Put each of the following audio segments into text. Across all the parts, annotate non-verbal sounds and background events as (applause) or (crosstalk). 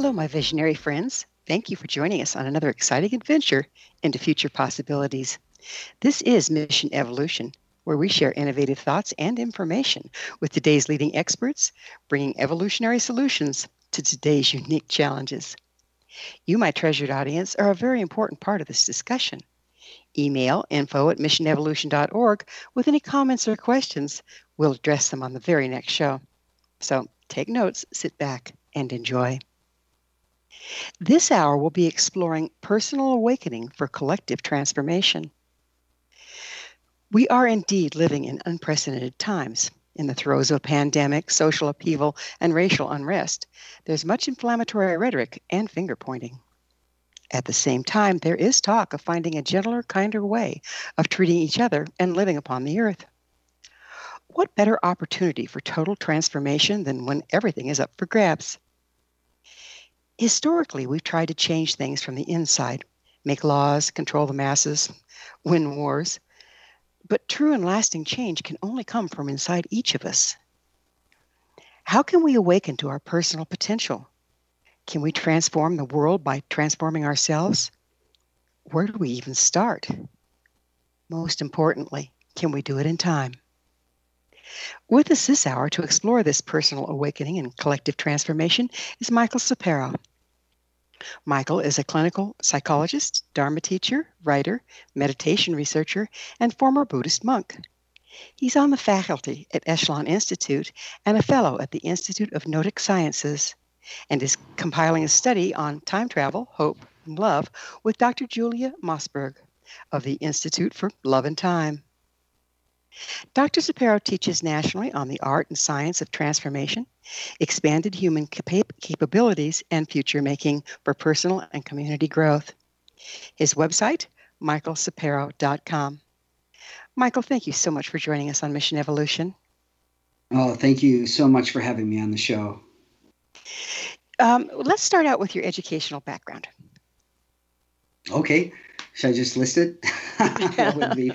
Hello, my visionary friends. Thank you for joining us on another exciting adventure into future possibilities. This is Mission Evolution, where we share innovative thoughts and information with today's leading experts, bringing evolutionary solutions to today's unique challenges. You, my treasured audience, are a very important part of this discussion. Email info at missionevolution.org with any comments or questions. We'll address them on the very next show. So take notes, sit back, and enjoy. This hour will be exploring personal awakening for collective transformation. We are indeed living in unprecedented times. In the throes of a pandemic, social upheaval, and racial unrest, there's much inflammatory rhetoric and finger pointing. At the same time, there is talk of finding a gentler, kinder way of treating each other and living upon the earth. What better opportunity for total transformation than when everything is up for grabs? Historically, we've tried to change things from the inside, make laws, control the masses, (laughs) win wars. But true and lasting change can only come from inside each of us. How can we awaken to our personal potential? Can we transform the world by transforming ourselves? Where do we even start? Most importantly, can we do it in time? With us this hour to explore this personal awakening and collective transformation is Michael Sapiro. Michael is a clinical psychologist, Dharma teacher, writer, meditation researcher, and former Buddhist monk. He's on the faculty at Esalen Institute and a fellow at the Institute of Noetic Sciences, and is compiling a study on time travel, hope, and love with Dr. Julia Mossbridge of the Institute for Love and Time. Dr. Sapiro teaches nationally on the art and science of transformation, expanded human capa- capabilities, and future making for personal and community growth. His website, michaelsapiro.com. Michael, thank you so much for joining us on Mission Evolution. Oh, thank you so much for having me on the show. Um, let's start out with your educational background. Okay. Should I just list it? (laughs) would be.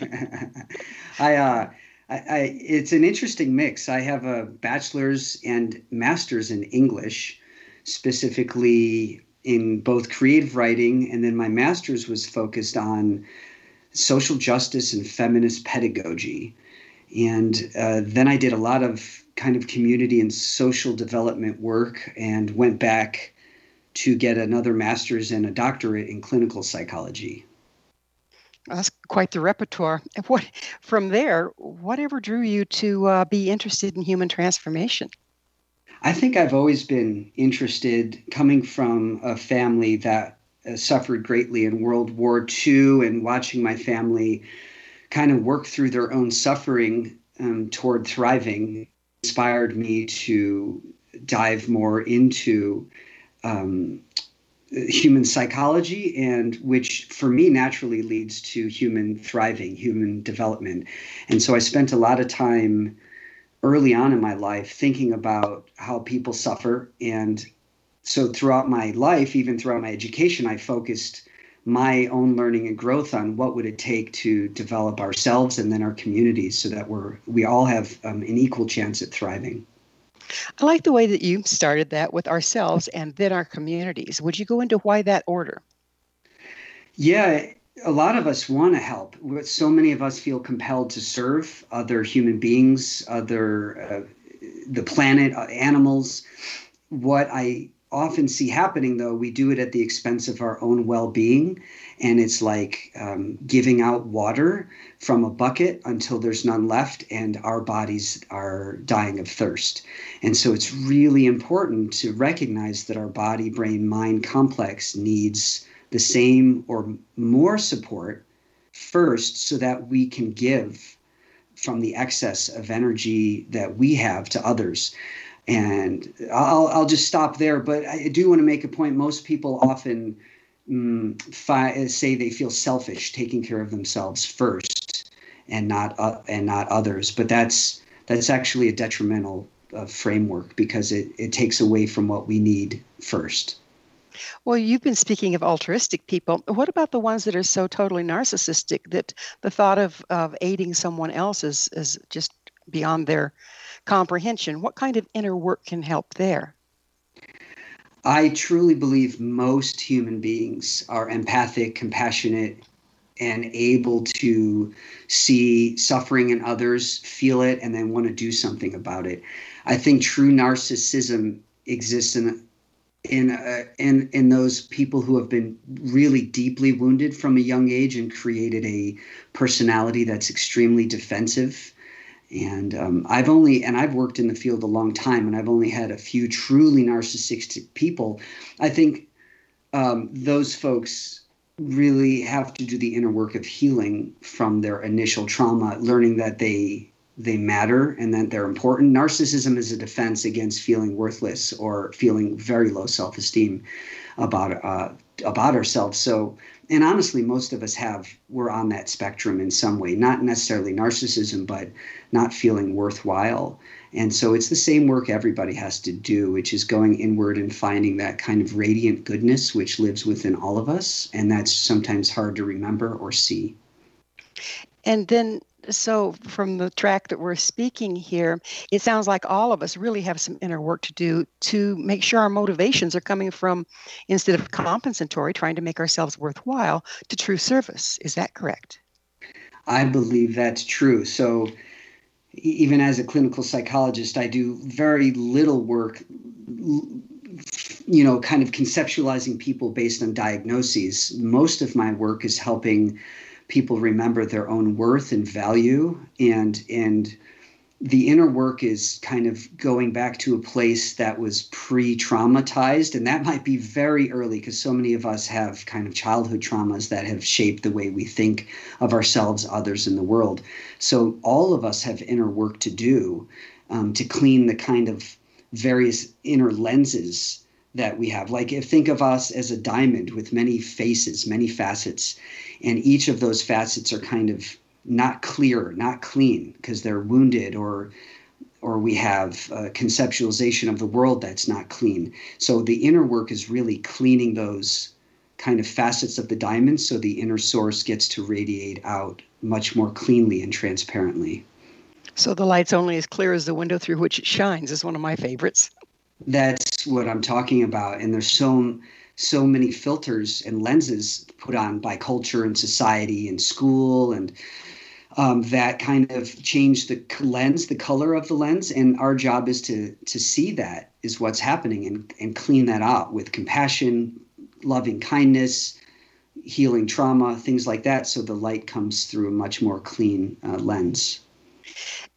I, uh, I, I, it's an interesting mix. I have a bachelor's and master's in English, specifically in both creative writing, and then my master's was focused on social justice and feminist pedagogy. And uh, then I did a lot of kind of community and social development work and went back to get another master's and a doctorate in clinical psychology. That's quite the repertoire. What from there? Whatever drew you to uh, be interested in human transformation? I think I've always been interested, coming from a family that uh, suffered greatly in World War II and watching my family kind of work through their own suffering um, toward thriving inspired me to dive more into um, human psychology and which for me naturally leads to human thriving human development. And so i spent a lot of time early on in my life thinking about how people suffer. And so throughout my life even throughout my education i focused my own learning and growth on what would it take to develop ourselves and then our communities so that we're we all have um, an equal chance at thriving I like the way that you started that with ourselves and then our communities. Would you go into why that order? Yeah, a lot of us want to help. So many of us feel compelled to serve other human beings, other uh, the planet, uh, animals. What I often see happening, though, we do it at the expense of our own well-being, and it's like um, giving out water from a bucket until there's none left and our bodies are dying of thirst. And so it's really important to recognize that our body brain mind complex needs the same or more support first so that we can give from the excess of energy that we have to others. And I'll, I'll just stop there, but I do want to make a point. Most people often mm, fi- say they feel selfish taking care of themselves first and not uh, and not others but that's that's actually a detrimental uh, framework because it, it takes away from what we need first well, you've been speaking of altruistic people. What about the ones that are so totally narcissistic that the thought of, of aiding someone else is, is just beyond their comprehension? What kind of inner work can help there? I truly believe most human beings are empathic, compassionate, and able to see suffering in others, feel it, and then want to do something about it. I think true narcissism exists in in uh, in in those people who have been really deeply wounded from a young age and created a personality that's extremely defensive and um, I've only, and I've worked in the field a long time, and I've only had a few truly narcissistic people. I think um, those folks really have to do the inner work of healing from their initial trauma, learning that they they matter and that they're important. Narcissism is a defense against feeling worthless or feeling very low self esteem about uh, about ourselves. So and honestly most of us have we're on that spectrum in some way not necessarily narcissism but not feeling worthwhile and so it's the same work everybody has to do which is going inward and finding that kind of radiant goodness which lives within all of us and that's sometimes hard to remember or see and then so from the track that we're speaking here it sounds like all of us really have some inner work to do to make sure our motivations are coming from instead of compensatory trying to make ourselves worthwhile to true service. Is that correct? I believe that's true. So even as a clinical psychologist i do very little work you know kind of conceptualizing people based on diagnoses. Most of my work is helping people remember their own worth and value and and the inner work is kind of going back to a place that was pre-traumatized and that might be very early because so many of us have kind of childhood traumas that have shaped the way we think of ourselves others in the world so all of us have inner work to do um, to clean the kind of various inner lenses that we have. Like, if, think of us as a diamond with many faces, many facets, and each of those facets are kind of not clear, not clean, because they're wounded or or we have a conceptualization of the world that's not clean. So the inner work is really cleaning those kind of facets of the diamond so the inner source gets to radiate out much more cleanly and transparently. So the light's only as clear as the window through which it shines is one of my favorites. That's what I'm talking about. And there's so so many filters and lenses put on by culture and society and school and um, that kind of change the lens, the color of the lens, and our job is to to see that is what's happening and and clean that out with compassion, loving kindness, healing trauma, things like that, so the light comes through a much more clean uh, lens.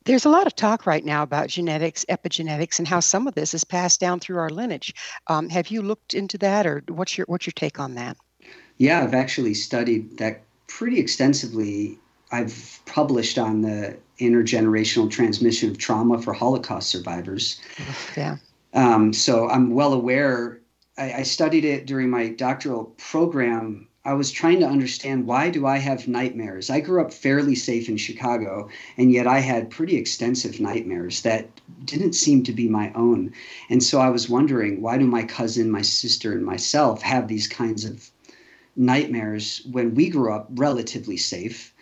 There's a lot of talk right now about genetics, epigenetics, and how some of this is passed down through our lineage. Um, have you looked into that, or what's your what's your take on that? Yeah, I've actually studied that pretty extensively. I've published on the intergenerational transmission of trauma for Holocaust survivors. (laughs) Yeah. Um, so I'm well aware. I, I studied it during my doctoral program I was trying to understand why do I have nightmares? I grew up fairly safe in Chicago, and yet I had pretty extensive nightmares that didn't seem to be my own. And so I was wondering why do my cousin, my sister, and myself have these kinds of nightmares when we grew up relatively safe?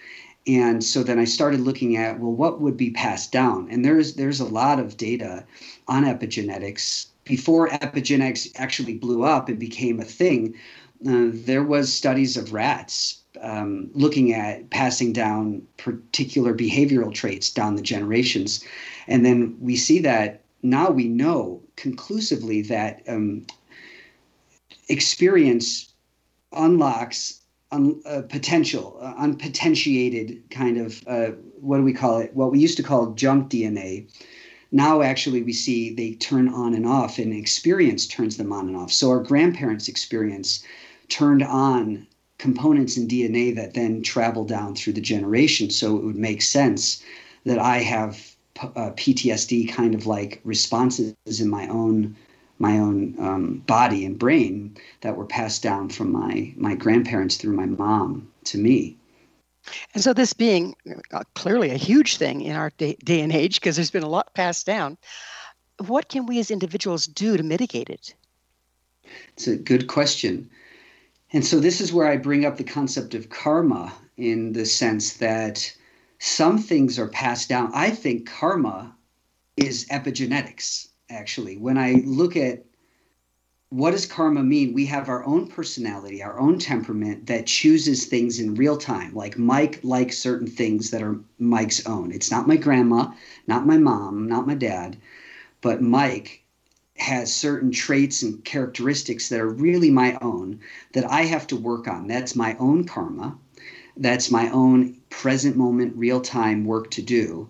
And so then I started looking at well, what would be passed down? And there's there's a lot of data on epigenetics before epigenetics actually blew up and became a thing uh, there was studies of rats um, looking at passing down particular behavioral traits down the generations, and then we see that now we know conclusively that um, experience unlocks un, uh, potential, uh, unpotentiated kind of uh, what do we call it? What we used to call junk DNA now actually we see they turn on and off and experience turns them on and off. So our grandparents experience turned on components in DNA that then travel down through the generation. So it would make sense that I have uh, PTSD kind of like responses in my own my own um, body and brain that were passed down from my my grandparents through my mom to me. And so, this being uh, clearly a huge thing in our day, day and age, because there's been a lot passed down, what can we as individuals do to mitigate it? It's a good question. And so this is where I bring up the concept of karma in the sense that some things are passed down. I think karma is epigenetics, actually. When I look at what does karma mean? We have our own personality, our own temperament that chooses things in real time. Like Mike likes certain things that are Mike's own. It's not my grandma, not my mom, not my dad, but Mike has certain traits and characteristics that are really my own that I have to work on. That's my own karma. That's my own present moment, real time work to do.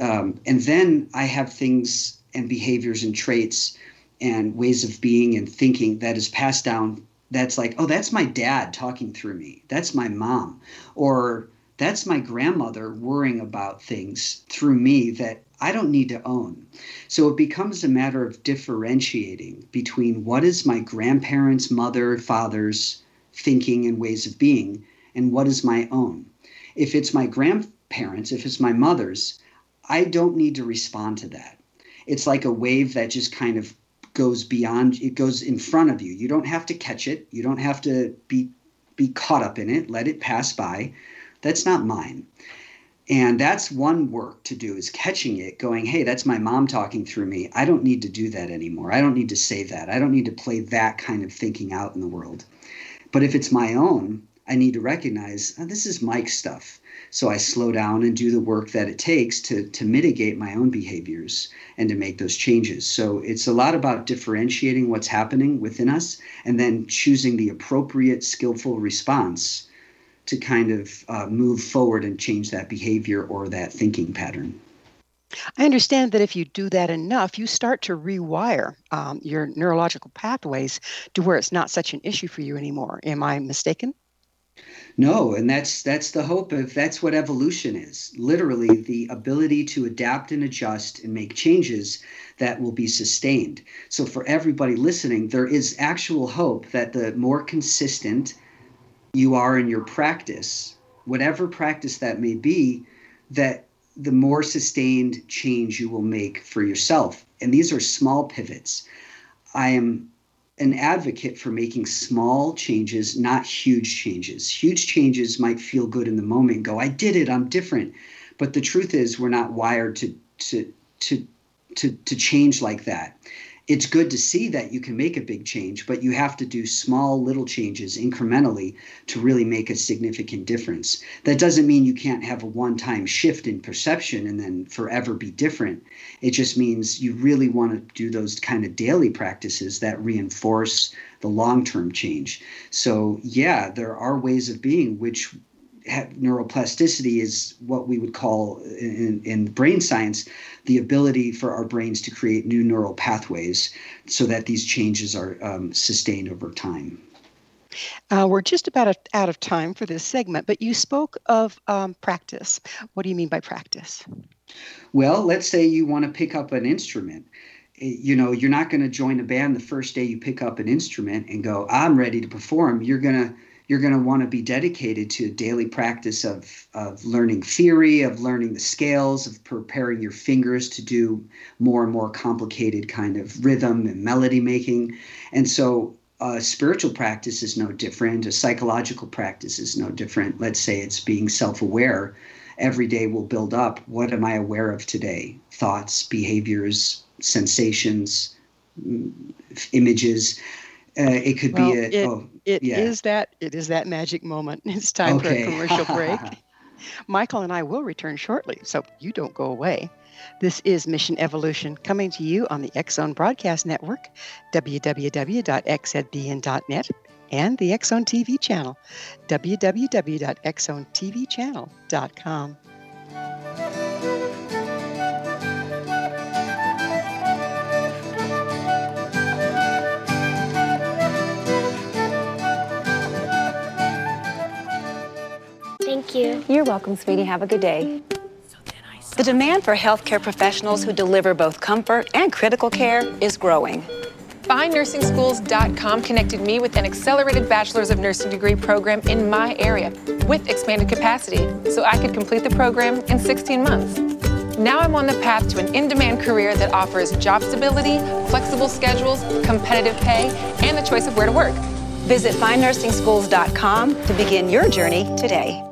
Um, and then I have things and behaviors and traits and ways of being and thinking that is passed down. That's like, oh, that's my dad talking through me. That's my mom. Or that's my grandmother worrying about things through me that I don't need to own. So it becomes a matter of differentiating between what is my grandparents, mother, father's thinking and ways of being, and what is my own. If it's my grandparents, if it's my mother's, I don't need to respond to that. It's like a wave that just kind of goes beyond, it goes in front of you. You don't have to catch it, you don't have to be be caught up in it, let it pass by. That's not mine. And that's one work to do is catching it, going, hey, that's my mom talking through me. I don't need to do that anymore. I don't need to say that. I don't need to play that kind of thinking out in the world. But if it's my own, I need to recognize oh, this is Mike's stuff. So I slow down and do the work that it takes to, to mitigate my own behaviors and to make those changes. So it's a lot about differentiating what's happening within us and then choosing the appropriate, skillful response to kind of uh, move forward and change that behavior or that thinking pattern. I understand that if you do that enough, you start to rewire um, your neurological pathways to where it's not such an issue for you anymore. Am I mistaken? No, and that's that's the hope of that's what evolution is. Literally the ability to adapt and adjust and make changes that will be sustained. So for everybody listening, there is actual hope that the more consistent you are in your practice, whatever practice that may be, that the more sustained change you will make for yourself. And these are small pivots. I am an advocate for making small changes, not huge changes. Huge changes might feel good in the moment, go, I did it, I'm different. But the truth is we're not wired to to to to, to change like that it's good to see that you can make a big change, but you have to do small little changes incrementally to really make a significant difference. That doesn't mean you can't have a one time shift in perception and then forever be different. It just means you really want to do those kind of daily practices that reinforce the long term change. So, yeah, there are ways of being which neuroplasticity is what we would call in, in brain science the ability for our brains to create new neural pathways so that these changes are um, sustained over time. Uh, we're just about out of time for this segment, but you spoke of um, practice. What do you mean by practice? Well, let's say you want to pick up an instrument. Eh, you know, you're not going to join a band the first day you pick up an instrument and go, I'm ready to perform. You're going to you're going to want to be dedicated to a daily practice of, of learning theory, of learning the scales, of preparing your fingers to do more and more complicated kind of rhythm and melody making. And so a spiritual practice is no different. A psychological practice is no different. Let's say it's being self aware. Every day will build up. What am I aware of today? Thoughts, behaviors, sensations, mm, images. Uh, it could well, be a. It, oh, it yeah. is that it is that magic moment. (laughs) It's time okay. for a commercial (laughs) break. Michael and I will return shortly, so you don't go away. This is Mission Evolution coming to you on the X Zone Broadcast Network, www.xzbn.net, and the X Zone TV channel, www.xzonetvchannel.com. Thank you. You're welcome, sweetie. Have a good day. The demand for healthcare professionals who deliver both comfort and critical care is growing. FindNursingSchools.com connected me with an accelerated Bachelor's of Nursing degree program in my area with expanded capacity so I could complete the program in 16 months. Now I'm on the path to an in demand career that offers job stability, flexible schedules, competitive pay, and the choice of where to work. Visit FindNursingSchools.com to begin your journey today.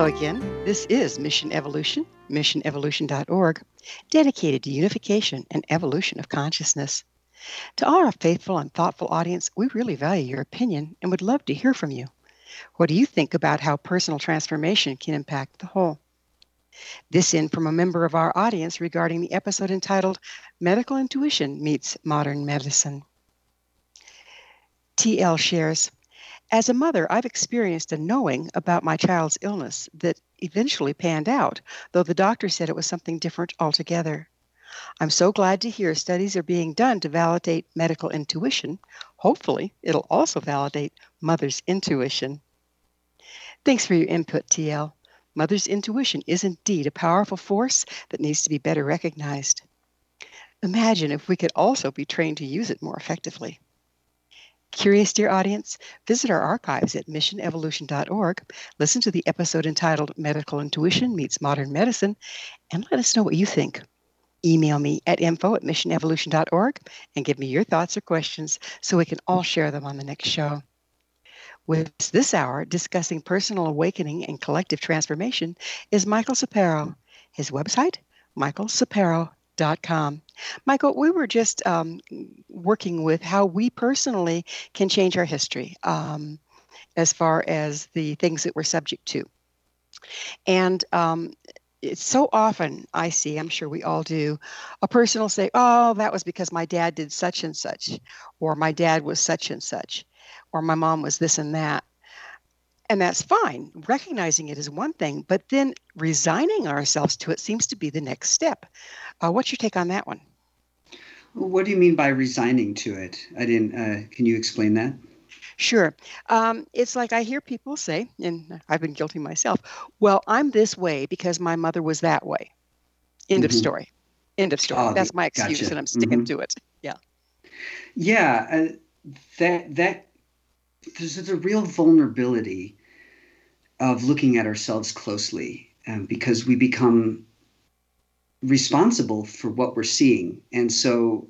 Hello again. This is Mission Evolution, missionevolution.org, dedicated to unification and evolution of consciousness. To our faithful and thoughtful audience, we really value your opinion and would love to hear from you. What do you think about how personal transformation can impact the whole? This in from a member of our audience regarding the episode entitled Medical Intuition Meets Modern Medicine. TL shares, as a mother, I've experienced a knowing about my child's illness that eventually panned out, though the doctor said it was something different altogether. I'm so glad to hear studies are being done to validate medical intuition. Hopefully, it'll also validate mother's intuition. Thanks for your input, TL. Mother's intuition is indeed a powerful force that needs to be better recognized. Imagine if we could also be trained to use it more effectively. Curious, dear audience? Visit our archives at missionevolution.org, listen to the episode entitled Medical Intuition Meets Modern Medicine, and let us know what you think. Email me at info at missionevolution.org and give me your thoughts or questions so we can all share them on the next show. With this hour discussing personal awakening and collective transformation is Michael Sapiro. His website, michaelsapiro.com com. Michael, we were just um, working with how we personally can change our history um, as far as the things that we're subject to. And um, it's so often I see, I'm sure we all do, a person will say, Oh, that was because my dad did such and such, or my dad was such and such, or my mom was this and that and that's fine. Recognizing it is one thing, but then resigning ourselves to it seems to be the next step. Uh, what's your take on that one? What do you mean by resigning to it? I didn't. Uh, can you explain that? Sure. Um, it's like I hear people say, and I've been guilty myself. Well, I'm this way because my mother was that way. End mm-hmm. of story. End of story. Oh, That's my excuse, gotcha. and I'm sticking mm-hmm. to it. Yeah. Yeah, uh, that that there's, there's a real vulnerability of looking at ourselves closely um, because we become responsible for what we're seeing, and so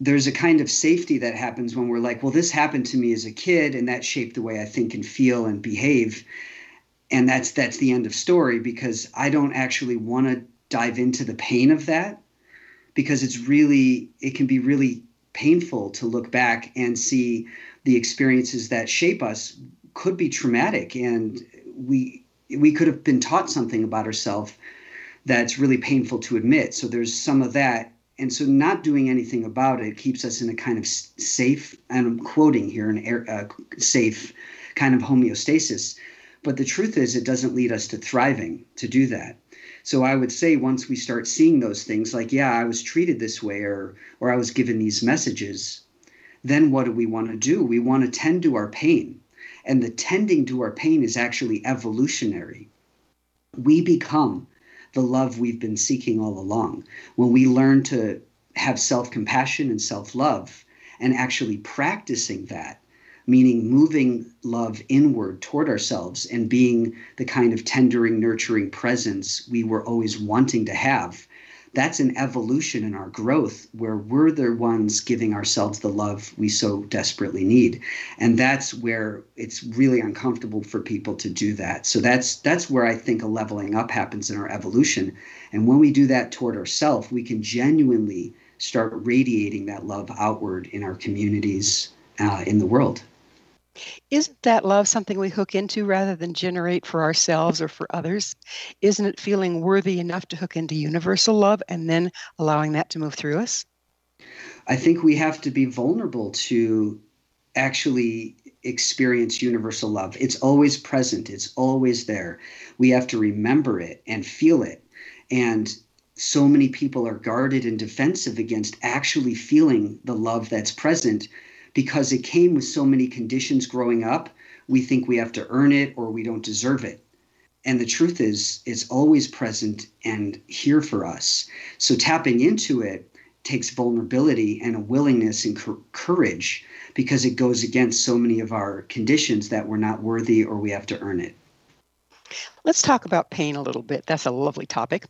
there's a kind of safety that happens when we're like, well, this happened to me as a kid, and that shaped the way I think and feel and behave, and that's that's the end of story because I don't actually want to dive into the pain of that because it's really it can be really painful to look back and see the experiences that shape us could be traumatic and we we could have been taught something about ourselves that's really painful to admit so there's some of that and so not doing anything about it keeps us in a kind of safe and i'm quoting here an air, uh, safe kind of homeostasis but the truth is it doesn't lead us to thriving to do that so I would say once we start seeing those things, like, yeah, I was treated this way or or I was given these messages, then what do we want to do? We want to tend to our pain. And the tending to our pain is actually evolutionary. We become the love we've been seeking all along. When we learn to have self compassion and self love and actually practicing that, meaning moving love inward toward ourselves and being the kind of tendering, nurturing presence we were always wanting to have. That's an evolution in our growth where we're the ones giving ourselves the love we so desperately need. And that's where it's really uncomfortable for people to do that. So that's that's where I think a leveling up happens in our evolution. And when we do that toward ourselves, we can genuinely start radiating that love outward in our communities, uh, in the world. Isn't that love something we hook into rather than generate for ourselves or for others? Isn't it feeling worthy enough to hook into universal love and then allowing that to move through us? I think we have to be vulnerable to actually experience universal love. It's always present, it's always there. We have to remember it and feel it. And so many people are guarded and defensive against actually feeling the love that's present because it came with so many conditions growing up. We think we have to earn it or we don't deserve it. And the truth is, it's always present and here for us. So tapping into it takes vulnerability and a willingness and courage because it goes against so many of our conditions that we're not worthy or we have to earn it. Let's talk about pain a little bit. That's a lovely topic.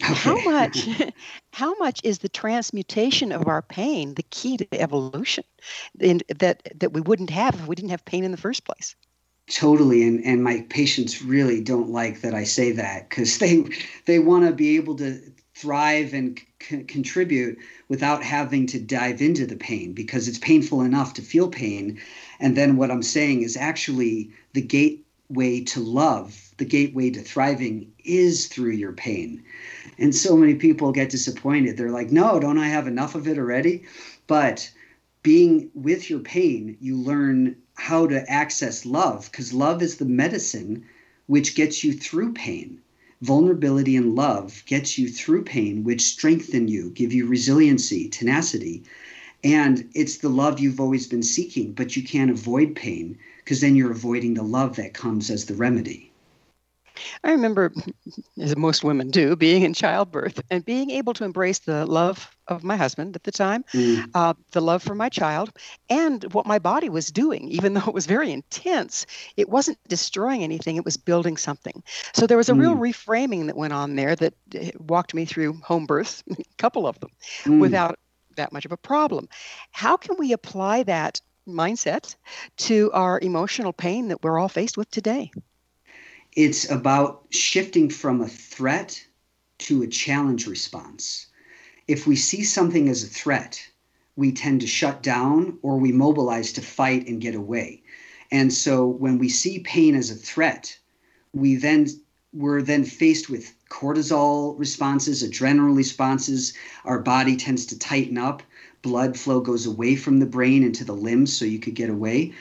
How much (laughs) (laughs) how much is the transmutation of our pain the key to evolution in, that that we wouldn't have if we didn't have pain in the first place? Totally, and and my patients really don't like that I say that because (laughs) they they want to be able to thrive and c- contribute without having to dive into the pain because it's painful enough to feel pain, and then what I'm saying is actually the gateway to love the gateway to thriving is through your pain. And so many people get disappointed. They're like, no, don't I have enough of it already? But being with your pain, you learn how to access love because love is the medicine which gets you through pain. Vulnerability and love gets you through pain, which strengthen you, give you resiliency, tenacity. And it's the love you've always been seeking, but you can't avoid pain because then you're avoiding the love that comes as the remedy. I remember, as most women do, being in childbirth and being able to embrace the love of my husband at the time, mm. uh, the love for my child, and what my body was doing, even (laughs) though it was very intense. It wasn't destroying anything, it was building something. So there was a mm. real reframing that went on there that uh, walked me through home births, (laughs) a couple of them, mm. without that much of a problem. How can we apply that mindset to our emotional pain that we're all faced with today? It's about shifting from a threat to a challenge response. If we see something as a threat, we tend to shut down or we mobilize to fight and get away. And so when we see pain as a threat, we then we're then faced with cortisol responses, adrenaline responses. Our body tends to tighten up. Blood flow goes away from the brain into the limbs so you could get away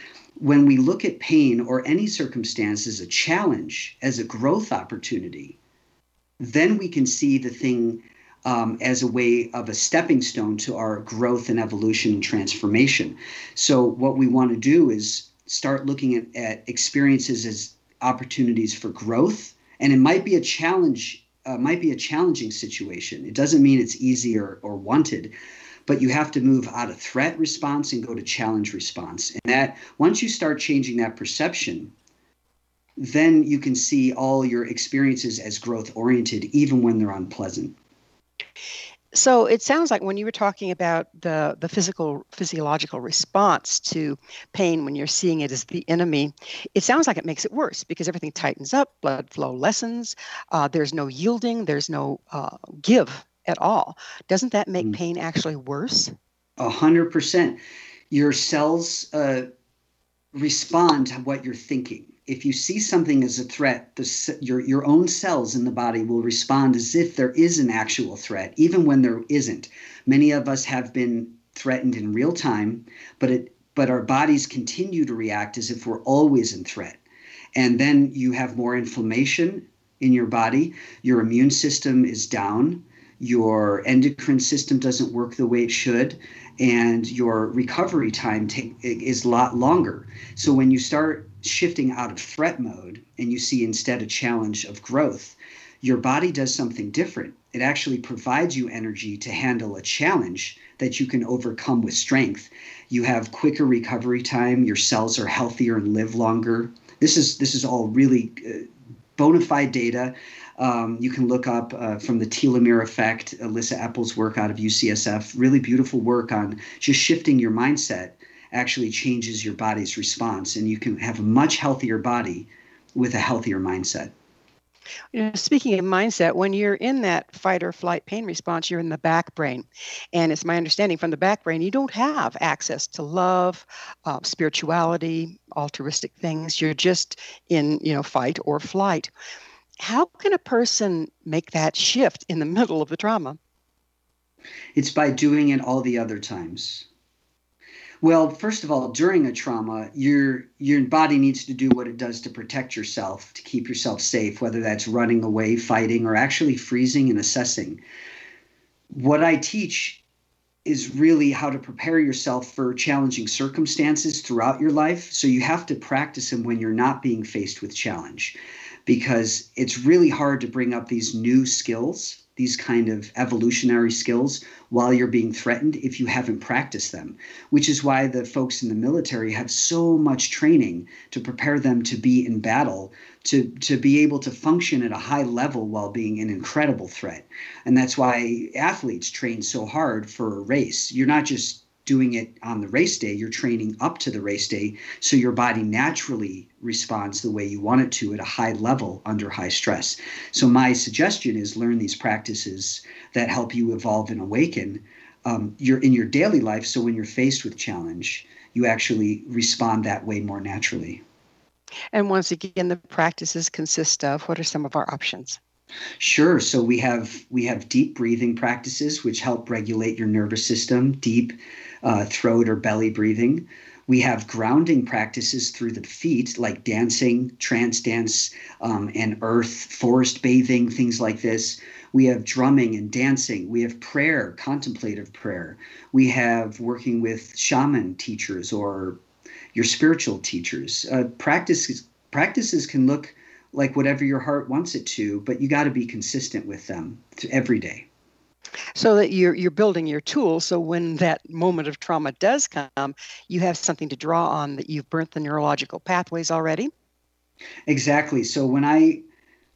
when we look at pain or any circumstance as a challenge, as a growth opportunity, then we can see the thing um, as a way of a stepping stone to our growth and evolution and transformation. So, what we want to do is start looking at, at experiences as opportunities for growth. And it might be a challenge, uh, might be a challenging situation. It doesn't mean it's easy or, or wanted, but you have to move out of threat response and go to challenge response. And that once you start changing that perception, then you can see all your experiences as growth oriented, even when they're unpleasant. So it sounds like when you were talking about the the physical physiological response to pain when you're seeing it as the enemy, it sounds like it makes it worse because everything tightens up, blood flow lessens, uh, there's no yielding, there's no uh, give at all. Doesn't that make mm. pain actually worse? A hundred percent. Your cells uh, respond to what you're thinking if you see something as a threat, the, your, your own cells in the body will respond as if there is an actual threat, even when there isn't. Many of us have been threatened in real time, but it but our bodies continue to react as if we're always in threat. And then you have more inflammation in your body, your immune system is down, your endocrine system doesn't work the way it should, and your recovery time take, is a lot longer. So when you start shifting out of threat mode and you see instead a challenge of growth, your body does something different. It actually provides you energy to handle a challenge that you can overcome with strength. You have quicker recovery time, your cells are healthier and live longer. This is this is all really uh, bona fide data. Um, you can look up uh, from the telomere effect, Elissa Epel's work out of UCSF. Really beautiful work on just shifting your mindset actually changes your body's response, and you can have a much healthier body with a healthier mindset. You know, speaking of mindset, when you're in that fight or flight pain response, you're in the back brain. And it's my understanding from the back brain, you don't have access to love, uh, spirituality, altruistic things. You're just in, you know, fight or flight. How can a person make that shift in the middle of the trauma? It's by doing it all the other times. Well, first of all, during a trauma, your your body needs to do what it does to protect yourself, to keep yourself safe, whether that's running away, fighting, or actually freezing and assessing. What I teach is really how to prepare yourself for challenging circumstances throughout your life. So you have to practice them when you're not being faced with challenge because it's really hard to bring up these new skills these kind of evolutionary skills while you're being threatened if you haven't practiced them, which is why the folks in the military have so much training to prepare them to be in battle, to, to be able to function at a high level while being an incredible threat. And that's why athletes train so hard for a race. You're not just doing it on the race day, you're training up to the race day so your body naturally responds the way you want it to at a high level under high stress. So, my suggestion is learn these practices that help you evolve and awaken um, your, in your daily life so when you're faced with challenge, you actually respond that way more naturally. And once again, the practices consist of what are some of our options? Sure. So we have we have deep breathing practices which help regulate your nervous system, deep uh, throat or belly breathing. We have grounding practices through the feet, like dancing, trance dance, um, and earth, forest bathing, things like this. We have drumming and dancing. We have prayer, contemplative prayer. We have working with shaman teachers or your spiritual teachers. Uh, practices practices can look like whatever your heart wants it to, but you got to be consistent with them every day so that you're you're building your tools. So when that moment of trauma does come you have something to draw on that you've burnt the neurological pathways already. Exactly. So when i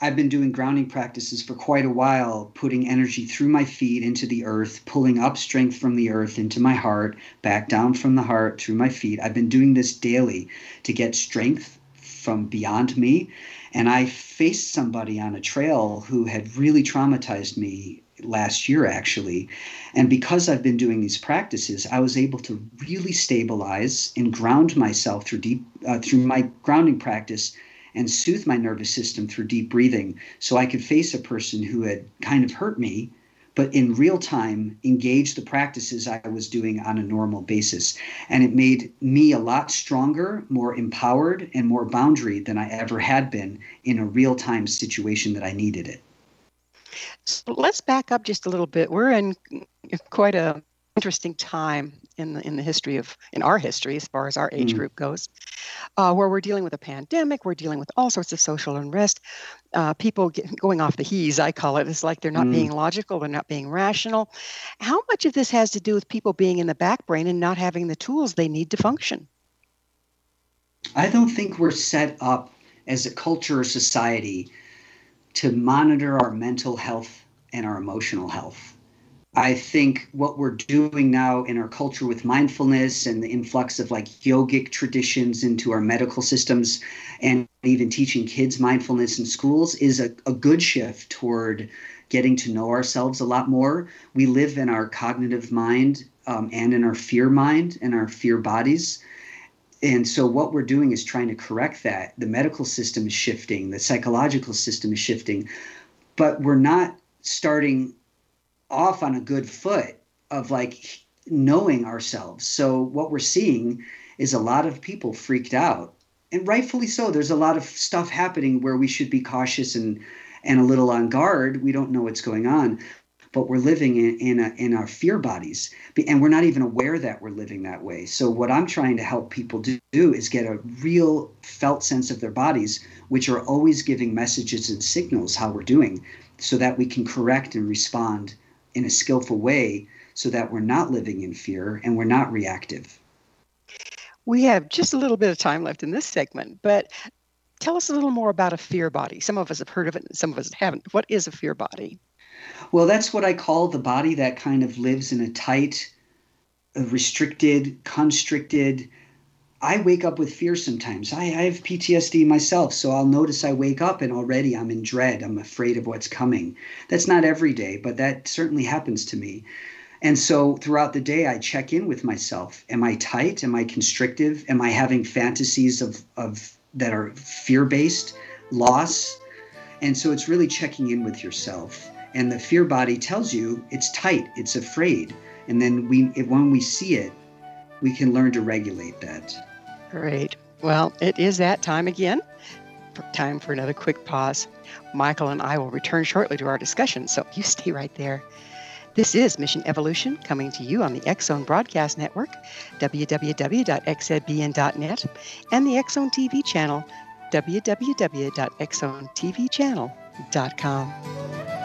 i've been doing grounding practices for quite a while putting energy through my feet into the earth pulling up strength from the earth into my heart back down from the heart through my feet. I've been doing this daily to get strength from beyond me. And i faced somebody on a trail who had really traumatized me last year actually. And because i've been doing these practices i was able to really stabilize and ground myself through deep uh, through my grounding practice and soothe my nervous system through deep breathing so i could face a person who had kind of hurt me but in real time engage the practices i was doing on a normal basis. And it made me a lot stronger more empowered and more boundary than i ever had been in a real time situation that i needed it so let's back up just a little bit. We're in quite a interesting time in the in the history of in our history as far as our age Mm. group goes, uh, where we're dealing with a pandemic, we're dealing with all sorts of social unrest, uh, people get, going off the hees. I call it. It's like they're not Mm. being logical, they're not being rational. How much of this has to do with people being in the back brain and not having the tools they need to function? I don't think we're set up as a culture or society to monitor our mental health and our emotional health. I think what we're doing now in our culture with mindfulness and the influx of like yogic traditions into our medical systems and even teaching kids mindfulness in schools is a, a good shift toward getting to know ourselves a lot more. We live in our cognitive mind um, and in our fear mind and our fear bodies. And so, what we're doing is trying to correct that. The medical system is shifting, the psychological system is shifting, but we're not starting off on a good foot of like knowing ourselves. So, what we're seeing is a lot of people freaked out, and rightfully so. There's a lot of stuff happening where we should be cautious and and a little on guard. We don't know what's going on, but we're living in in, a, in our fear bodies, and we're not even aware that we're living that way. So, what I'm trying to help people do, do is get a real felt sense of their bodies, which are always giving messages and signals how we're doing, so that we can correct and respond in a skillful way, so that we're not living in fear and we're not reactive. We have just a little bit of time left in this segment, but tell us a little more about a fear body. Some of us have heard of it, and some of us haven't. What is a fear body? Well, that's what I call the body that kind of lives in a tight, uh, restricted, constricted. I wake up with fear sometimes. I, I have PTSD myself, so I'll notice I wake up and already I'm in dread. I'm afraid of what's coming. That's not every day, but that certainly happens to me. And so throughout the day, I check in with myself. Am I tight? Am I constrictive? Am I having fantasies of, of that are fear based, loss? And so it's really checking in with yourself. And the fear body tells you it's tight, it's afraid. And then we, when we see it, we can learn to regulate that. Great. Well, it is that time again. Time for another quick pause. Michael and I will return shortly to our discussion, so you (laughs) stay right there. This is Mission Evolution coming to you on the X Zone Broadcast Network, www.xzbn.net, and the X Zone TV channel, www.xzonetvchannel.com.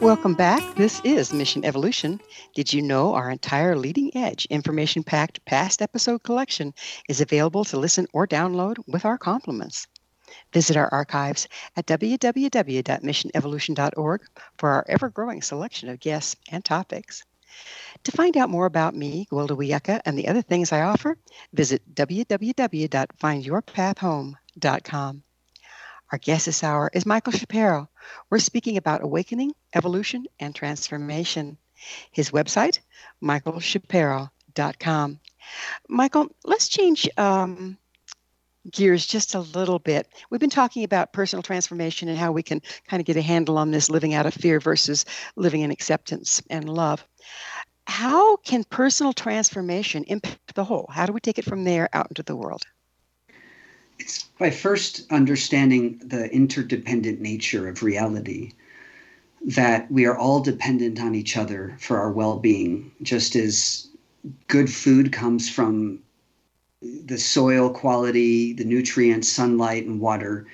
Welcome back. This is Mission Evolution. Did you know our entire leading edge information packed past episode collection is available to listen or download with our compliments? Visit our archives at www.missionevolution.org for our ever growing selection of guests and topics. To find out more about me, Gwilda Wiyaka, and the other things I offer, visit www.findyourpathhome.com. Our guest this hour is Michael Sapiro. We're speaking about awakening, evolution, and transformation. His website, michaelsapiro.com. Michael, let's change um, gears just a little bit. We've been talking about personal transformation and how we can kind of get a handle on this living out of fear versus living in acceptance and love. How can personal transformation impact the whole? How do we take it from there out into the world? It's by first understanding the interdependent nature of reality, that we are all dependent on each other for our well being, just as good food comes from the soil quality, the nutrients, sunlight, and water.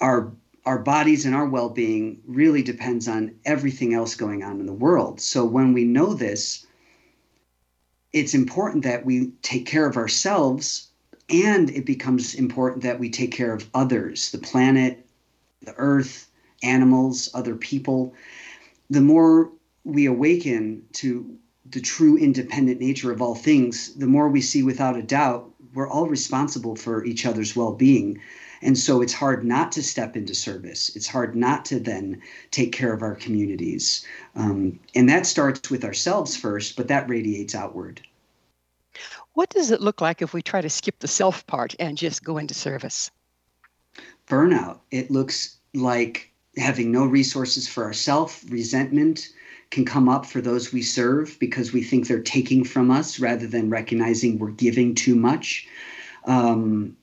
Our our bodies and our well-being really depends on everything else going on in the world. So when we know this, it's important that we take care of ourselves and it becomes important that we take care of others, the planet, the earth, animals, other people. The more we awaken to the true independent nature of all things, the more we see without a doubt we're all responsible for each other's well being. And so it's hard not to step into service. It's hard not to then take care of our communities. Um, and that starts with ourselves first, but that radiates outward. What does it look like if we try to skip the self part and just go into service? Burnout. It looks like having no resources for ourselves, resentment can come up for those we serve because we think they're taking from us rather than recognizing we're giving too much. Um,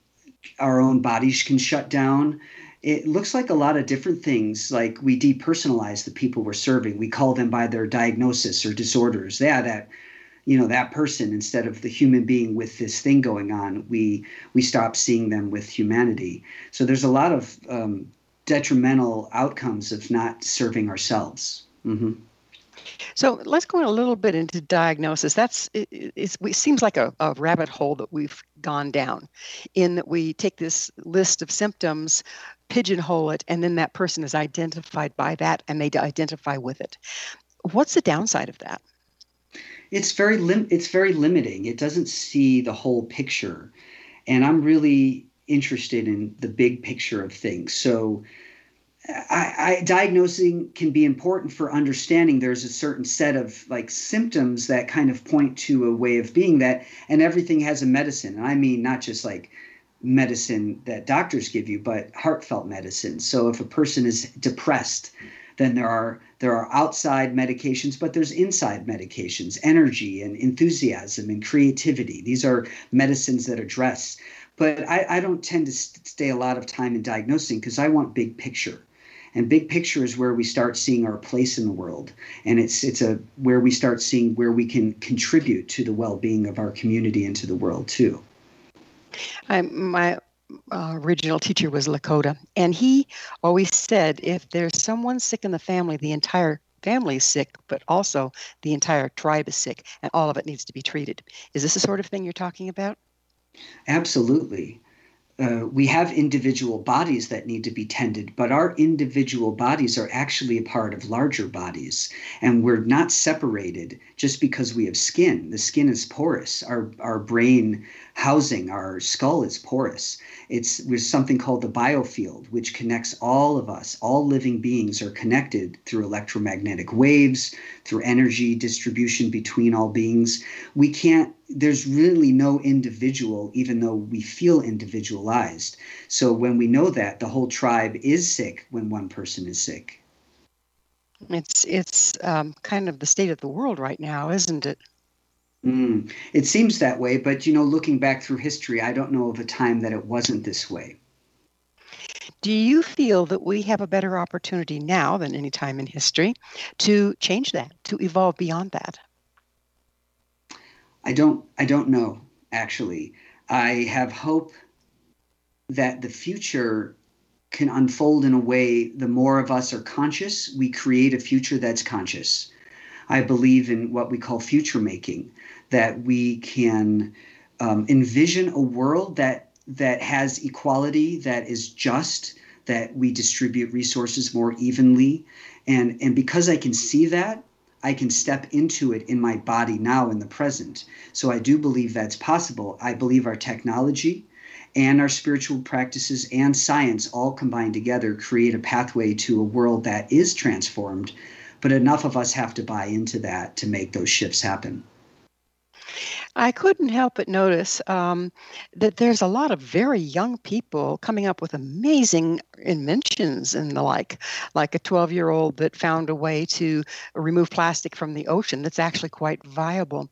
our own bodies can shut down. It looks like a lot of different things. Like we depersonalize the people we're serving. We call them by their diagnosis or disorders. Yeah, that you know that person instead of the human being with this thing going on. We we stop seeing them with humanity. So there's a lot of um, detrimental outcomes of not serving ourselves. Mm-hmm. So let's go a little bit into diagnosis. That's it, it seems like a, a, rabbit hole that we've gone down, in that we take this list of symptoms, pigeonhole it, and then that person is identified by that, and they identify with it. What's the downside of that? It's very lim- it's very limiting. It doesn't see the whole picture, and I'm really interested in the big picture of things. So I, I, diagnosing can be important for understanding there's a certain set of like symptoms that kind of point to a way of being that and everything has a medicine and i mean not just like medicine that doctors give you but heartfelt medicine so if a person is depressed then there are there are outside medications but there's inside medications energy and enthusiasm and creativity. These are medicines that address but I, I don't tend to stay a lot of time in diagnosing because i want big picture. And big picture is where we start seeing our place in the world. And it's it's a where we start seeing where we can contribute to the well-being of our community and to the world too. I, my uh, original teacher was lakota and he always said if there's someone sick in the family the entire family is sick but also the entire tribe is sick and all of it needs to be treated is this the sort of thing you're talking about absolutely uh, we have individual bodies that need to be tended, but our individual bodies are actually a part of larger bodies. And we're not separated just because we have skin. The skin is porous. Our, our brain housing, our skull is porous. It's there's something called the biofield, which connects all of us. All living beings are connected through electromagnetic waves, through energy distribution between all beings. We can't there's really no individual, even though we feel individualized. So when we know that, the whole tribe is sick when one person is sick. It's it's um, kind of the state of the world right now, isn't it? Mm, it seems that way, but you know, looking back through history, I don't know of a time that it wasn't this way. Do you feel that we have a better opportunity now than any time in history to change that, to evolve beyond that? I don't I don't know actually. I have hope that the future can unfold in a way the more of us are conscious, we create a future that's conscious. I believe in what we call future making, that we can um, envision a world that that has equality, that is just, that we distribute resources more evenly, and and because I can see that, I can step into it in my body now in the present. So I do believe that's possible. I believe our technology and our spiritual practices and science all combined together create a pathway to a world that is transformed. But enough of us have to buy into that to make those shifts happen. I couldn't help but notice um, that there's a lot of very young people coming up with amazing inventions and the like, like a 12 year old that found a way to remove plastic from the ocean that's actually quite viable.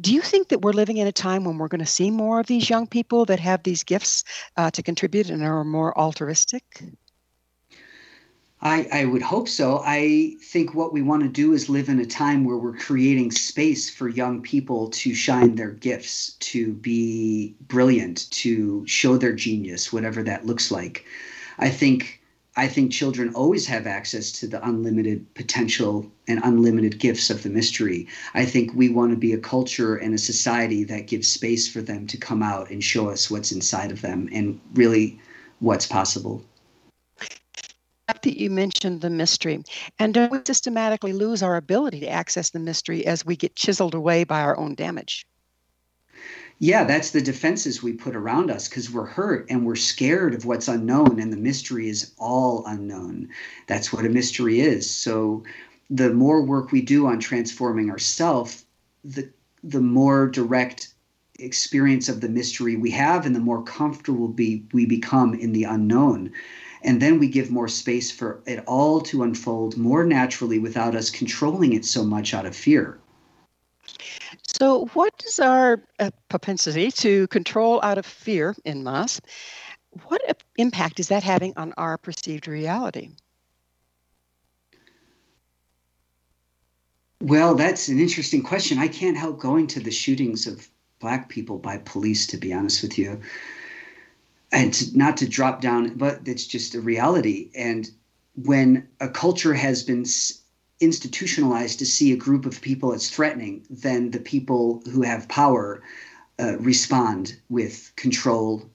Do you think that we're living in a time when we're going to see more of these young people that have these gifts uh, to contribute and are more altruistic? I, I would hope so. I think what we want to do is live in a time where we're creating space for young people to shine their gifts, to be brilliant, to show their genius, whatever that looks like. I think I think children always have access to the unlimited potential and unlimited gifts of the mystery. I think we want to be a culture and a society that gives space for them to come out and show us what's inside of them and really what's possible that you mentioned the mystery. And don't we systematically lose our ability to access the mystery as we get chiseled away by our own damage? yeah, that's the defenses we put around us because we're hurt and we're scared of what's unknown, and the mystery is all unknown. That's what a mystery is. So, the more work we do on transforming ourselves, the the more direct experience of the mystery we have, and the more comfortable be, we become in the unknown. And then we give more space for it all to unfold more naturally without us controlling it so much out of fear. So, what is our uh, propensity to control out of fear in mass? What impact is that having on our perceived reality? Well, that's an interesting question. I can't help going to the shootings of black people by police, to be honest with you. And to, not to drop down, but it's just a reality. And when a culture has been institutionalized to see a group of people as threatening, then the people who have power uh, respond with control,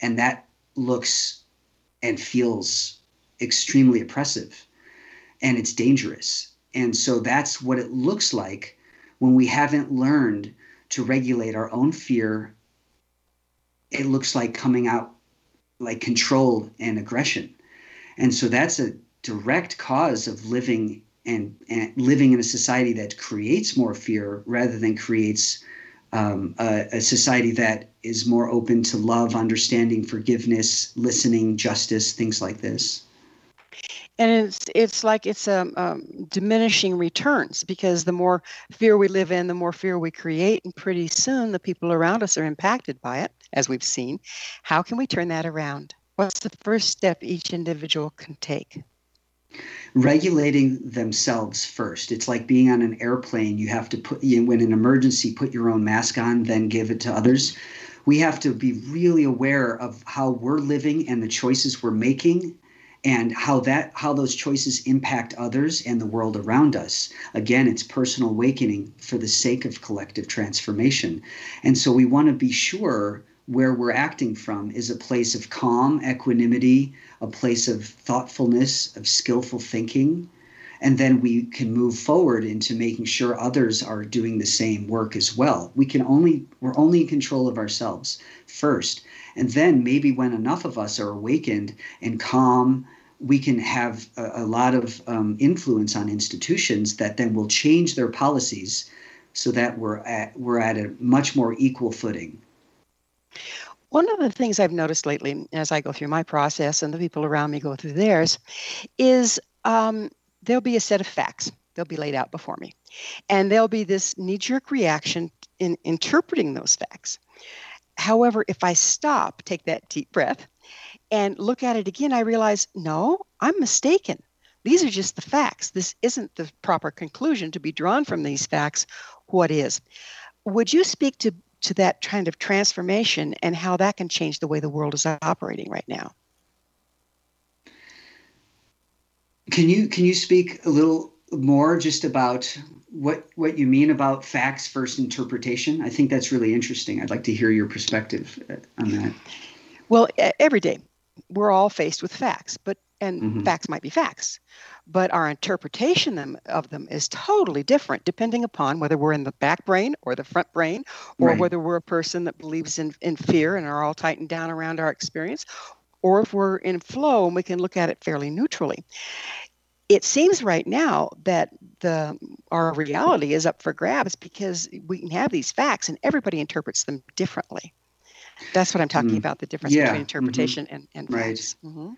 and that looks and feels extremely oppressive, and it's dangerous. And so that's what it looks like when we haven't learned to regulate our own fear. It looks like coming out like control and aggression. And so that's a direct cause of living and, and living in a society that creates more fear rather than creates um, a, a, society that is more open to love, understanding, forgiveness, listening, justice, things like this. And it's it's like it's um, um, diminishing returns because the more fear we live in, the more fear we create, and pretty soon the people around us are impacted by it, as we've seen. How can we turn that around? What's the first step each individual can take? regulating themselves first. It's like being on an airplane. You have to put, you, when an emergency, put your own mask on, then give it to others. We have to be really aware of how we're living and the choices we're making and how that how those choices impact others and the world around us again it's personal awakening for the sake of collective transformation and so we want to be sure where we're acting from is a place of calm, equanimity, a place of thoughtfulness, of skillful thinking. And then we can move forward into making sure others are doing the same work as well. We can only, we're only in control of ourselves first. And then maybe when enough of us are awakened and calm, we can have a, a lot of um, influence on institutions that then will change their policies so that we're at, we're at a much more equal footing. One of the things I've noticed lately as I go through my process and the people around me go through theirs is um, there'll be a set of facts. They'll be laid out before me. And there'll be this knee jerk reaction in interpreting those facts. However, if I stop, take that deep breath, and look at it again, I realize no, I'm mistaken. These are just the facts. This isn't the proper conclusion to be drawn from these facts. What is? Would you speak to to that kind of transformation and how that can change the way the world is operating right now. Can you can you speak a little more just about what what you mean about facts first interpretation? I think that's really interesting. I'd like to hear your perspective uh, on that. Well, every day we're all faced with facts, but and mm-hmm. facts might be facts but our interpretation them, of them is totally different depending upon whether we're in the back brain or the front brain or right. whether we're a person that believes in, in fear and are all tightened down around our experience or if we're in flow and we can look at it fairly neutrally it seems right now that the our reality is up for grabs because we can have these facts and everybody interprets them differently that's what i'm talking mm. about the difference yeah. between mm-hmm. interpretation mm-hmm. and, and facts right. Mm-hmm.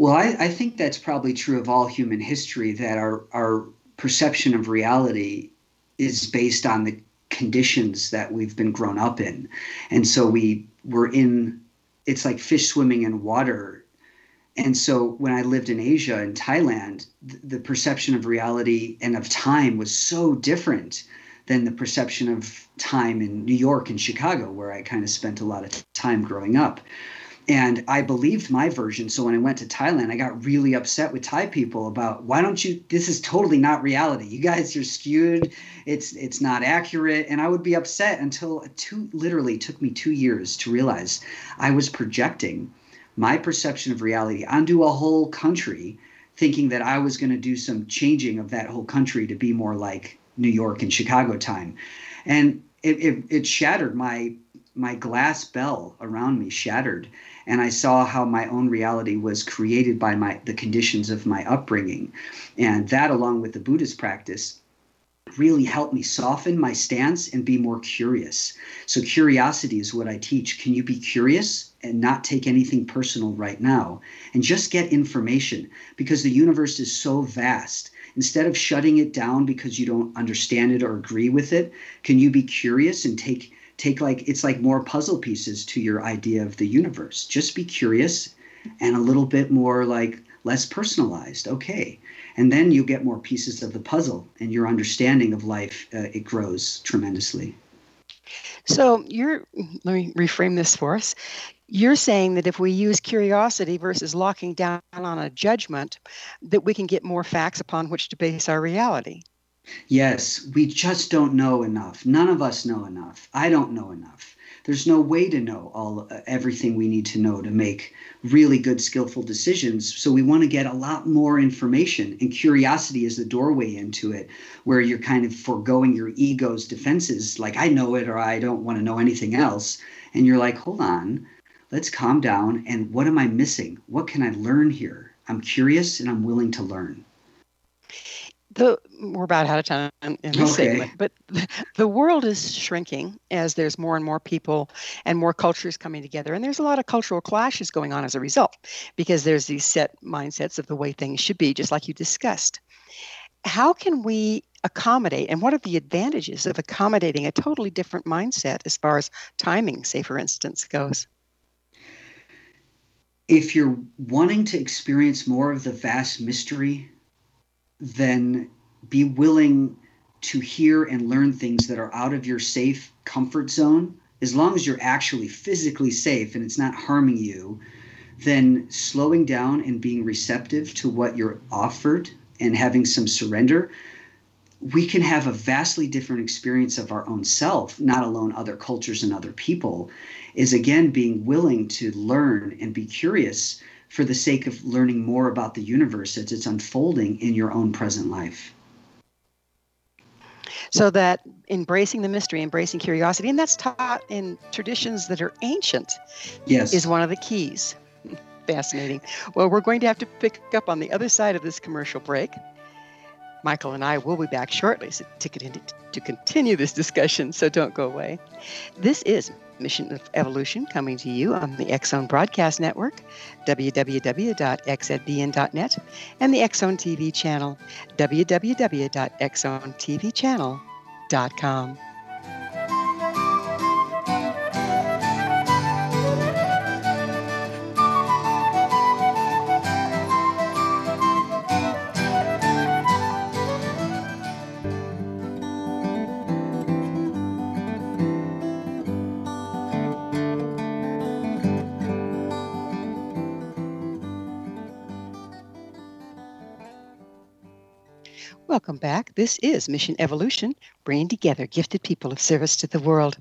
Well, I, I think that's probably true of all human history that our, our perception of reality is based on the conditions that we've been grown up in. And so we were in, it's like fish swimming in water. And so when I lived in Asia in Thailand, the perception of reality and of time was so different than the perception of time in New York and Chicago, where I kind of spent a lot of time growing up and I believed my version. So when I went to Thailand, I got really upset with Thai people about why don't you? This is totally not reality. You guys are skewed. It's it's not accurate. And I would be upset until two literally took me two years to realize I was projecting my perception of reality onto a whole country, thinking that I was going to do some changing of that whole country to be more like New York and Chicago time. And it, it, it shattered my my glass bell around me shattered and i saw how my own reality was created by my the conditions of my upbringing. And that along with the buddhist practice really helped me soften my stance and be more curious. So curiosity is what i teach. Can you be curious and not take anything personal right now? And just get information because the universe is so vast. Instead of shutting it down because you don't understand it or agree with it can you be curious and take take like it's like more puzzle pieces to your idea of the universe. Just be curious and a little bit more like less personalized. Okay. And then you get more pieces of the puzzle and your understanding of life uh, it grows tremendously. So you're let me reframe this for us. You're saying that if we use curiosity versus locking down on a judgment that we can get more facts upon which to base our reality Yes, we just don't know enough. None of us know enough. I don't know enough. There's no way to know all uh, everything we need to know to make really good skillful decisions. So we want to get a lot more information and curiosity is the doorway into it where you're kind of foregoing your ego's defenses like I know it or I don't want to know anything else and you're like, "Hold on. Let's calm down and what am I missing? What can I learn here? I'm curious and I'm willing to learn." The we're about out of time in this okay. segment, but (laughs) the world is shrinking as there's more and more people and more cultures coming together, and there's a lot of cultural clashes going on as a result because there's these set mindsets of the way things should be, just like you discussed. How can we accommodate, and what are the advantages of accommodating a totally different mindset as far as timing, say, for instance, goes? If you're wanting to experience more of the vast mystery then be willing to hear and learn things that are out of your safe comfort zone. As long as you're actually physically safe and it's not harming you then slowing down and being receptive to what you're offered and having some surrender. We can have a vastly different experience of our own self not alone other cultures and other people is again being willing to learn and be curious for the sake of learning more about the universe as it's unfolding in your own present life. So that embracing the mystery, embracing curiosity, and that's taught in traditions that are ancient, yes. is one of the keys. (laughs) Fascinating. Well, we're going to have to pick up on the other side of this commercial break. Michael and I will be back shortly to, to continue this discussion, so don't go away. This is Mission of Evolution coming to you on the X Zone Broadcast Network, www.xzbn.net, and the X Zone TV channel, www.xzonetvchannel.com. Welcome back. This is Mission Evolution, bringing together gifted people of service to the world.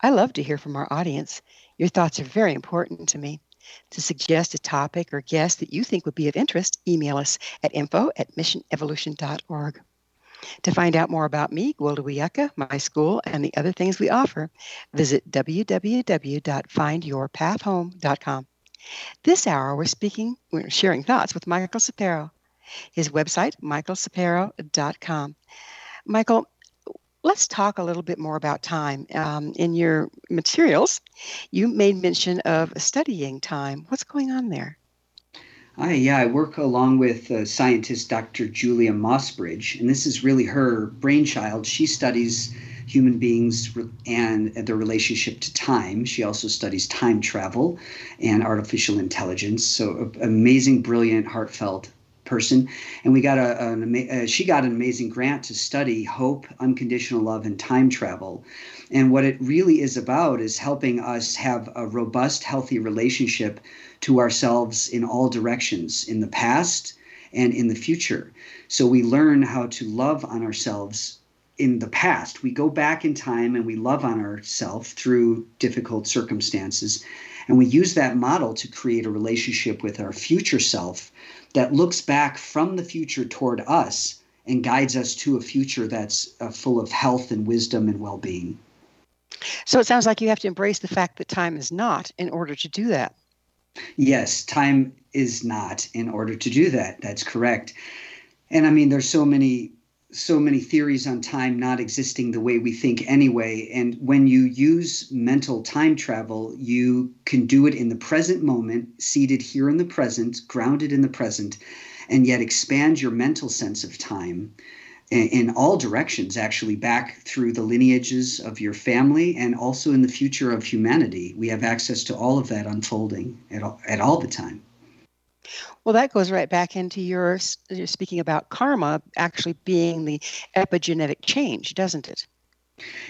I love to hear from our audience. Your thoughts are very important to me. To suggest a topic or guest that you think would be of interest, email us at info at missionevolution.org. To find out more about me, Gwilda Wiyaka, my school, and the other things we offer, visit www.findyourpathhome.com. This hour, we're speaking, we're sharing thoughts with Michael Sapiro. His website, michaelsapiro.com. Michael, let's talk a little bit more about time. Um, in your materials, you made mention of studying time. What's going on there? Hi, yeah, I work along with uh, scientist Dr. Julia Mossbridge, and this is really her brainchild. She studies human beings and their relationship to time. She also studies time travel and artificial intelligence. So, amazing, brilliant, heartfelt person, and we got a, uh, she got an amazing grant to study hope, unconditional love, and time travel. And what it really is about is helping us have a robust, healthy relationship to ourselves in all directions, in the past and in the future. So we learn how to love on ourselves in the past. We go back in time and we love on ourselves through difficult circumstances. And we use that model to create a relationship with our future self that looks back from the future toward us and guides us to a future that's uh, full of health and wisdom and well being. So it sounds like you have to embrace the fact that time is not in order to do that. Yes, time is not in order to do that. That's correct. And I mean, there's so many so many theories on time not existing the way we think anyway. And when you use mental time travel, you can do it in the present moment, seated here in the present, grounded in the present, and yet expand your mental sense of time in, in all directions, actually, back through the lineages of your family and also in the future of humanity. We have access to all of that unfolding at all, at all the time. Well, that goes right back into your you're speaking about karma actually being the epigenetic change, doesn't it?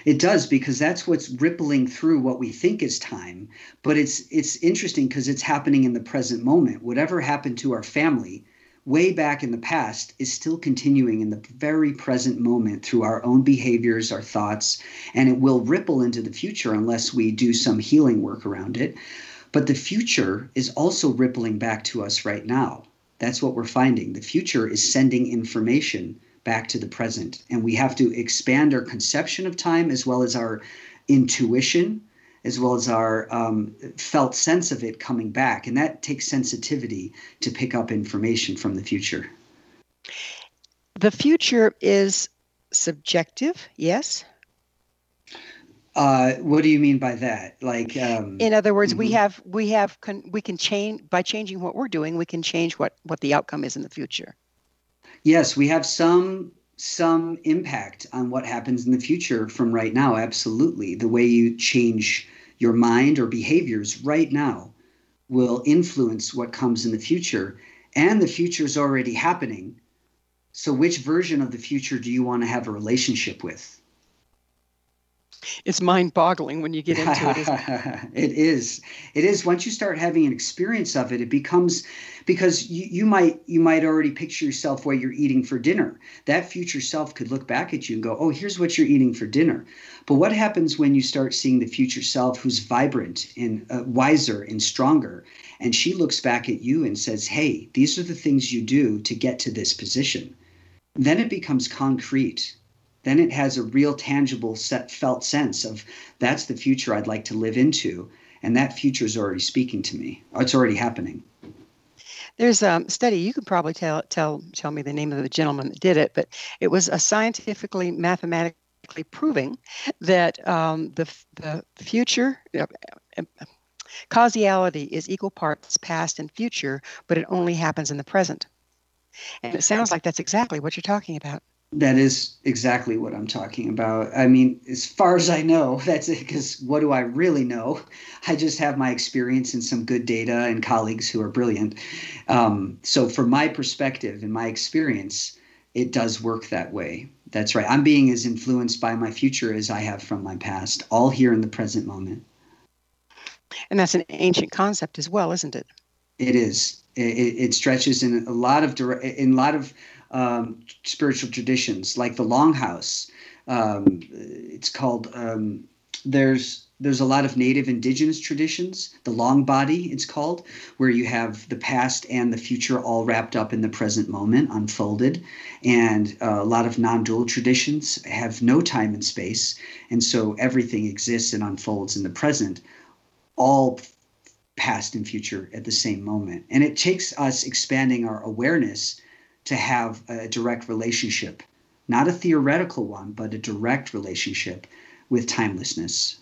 It does because that's what's rippling through what we think is time, but it's it's interesting because it's happening in the present moment. Whatever happened to our family way back in the past is still continuing in the very present moment through our own behaviors, our thoughts, and it will ripple into the future unless we do some healing work around it. But the future is also rippling back to us right now. That's what we're finding. The future is sending information back to the present. And we have to expand our conception of time as well as our intuition, as well as our um, felt sense of it coming back. And that takes sensitivity to pick up information from the future. The future is subjective, yes? Uh, what do you mean by that? Like, um, in other words, mm-hmm. we have we have con- we can change by changing what we're doing. We can change what what the outcome is in the future. Yes, we have some some impact on what happens in the future from right now. Absolutely, the way you change your mind or behaviors right now will influence what comes in the future, and the future is already happening. So, which version of the future do you want to have a relationship with? It's mind-boggling when you get into it. (laughs) it is. It is. Once you start having an experience of it, it becomes because you, you might you might already picture yourself what you're eating for dinner. That future self could look back at you and go, "Oh, here's what you're eating for dinner." But what happens when you start seeing the future self who's vibrant and uh, wiser and stronger, and she looks back at you and says, "Hey, these are the things you do to get to this position." Then it becomes concrete then it has a real tangible set felt sense of that's the future I'd like to live into and that future is already speaking to me. It's already happening. There's a study you could probably tell tell tell me the name of the gentleman that did it but it was a scientifically mathematically proving that um, the the future uh, causality is equal parts past and future but it only happens in the present. And it sounds like that's exactly what you're talking about that is exactly what I'm talking about. I mean, as far as I know, (laughs) that's it. Because what do I really know? I just have my experience and some good data and colleagues who are brilliant. Um, so, from my perspective and my experience, it does work that way. That's right. I'm being as influenced by my future as I have from my past, all here in the present moment. And that's an ancient concept as well, isn't it? It is. It, it stretches in a lot of in a lot of um, spiritual traditions, like the Longhouse. Um, it's called. Um, there's there's a lot of native indigenous traditions. The long body, it's called, where you have the past and the future all wrapped up in the present moment, unfolded. And uh, a lot of non-dual traditions have no time and space, and so everything exists and unfolds in the present, all past and future at the same moment. And it takes us expanding our awareness to have a direct relationship, not a theoretical one, but a direct relationship with timelessness.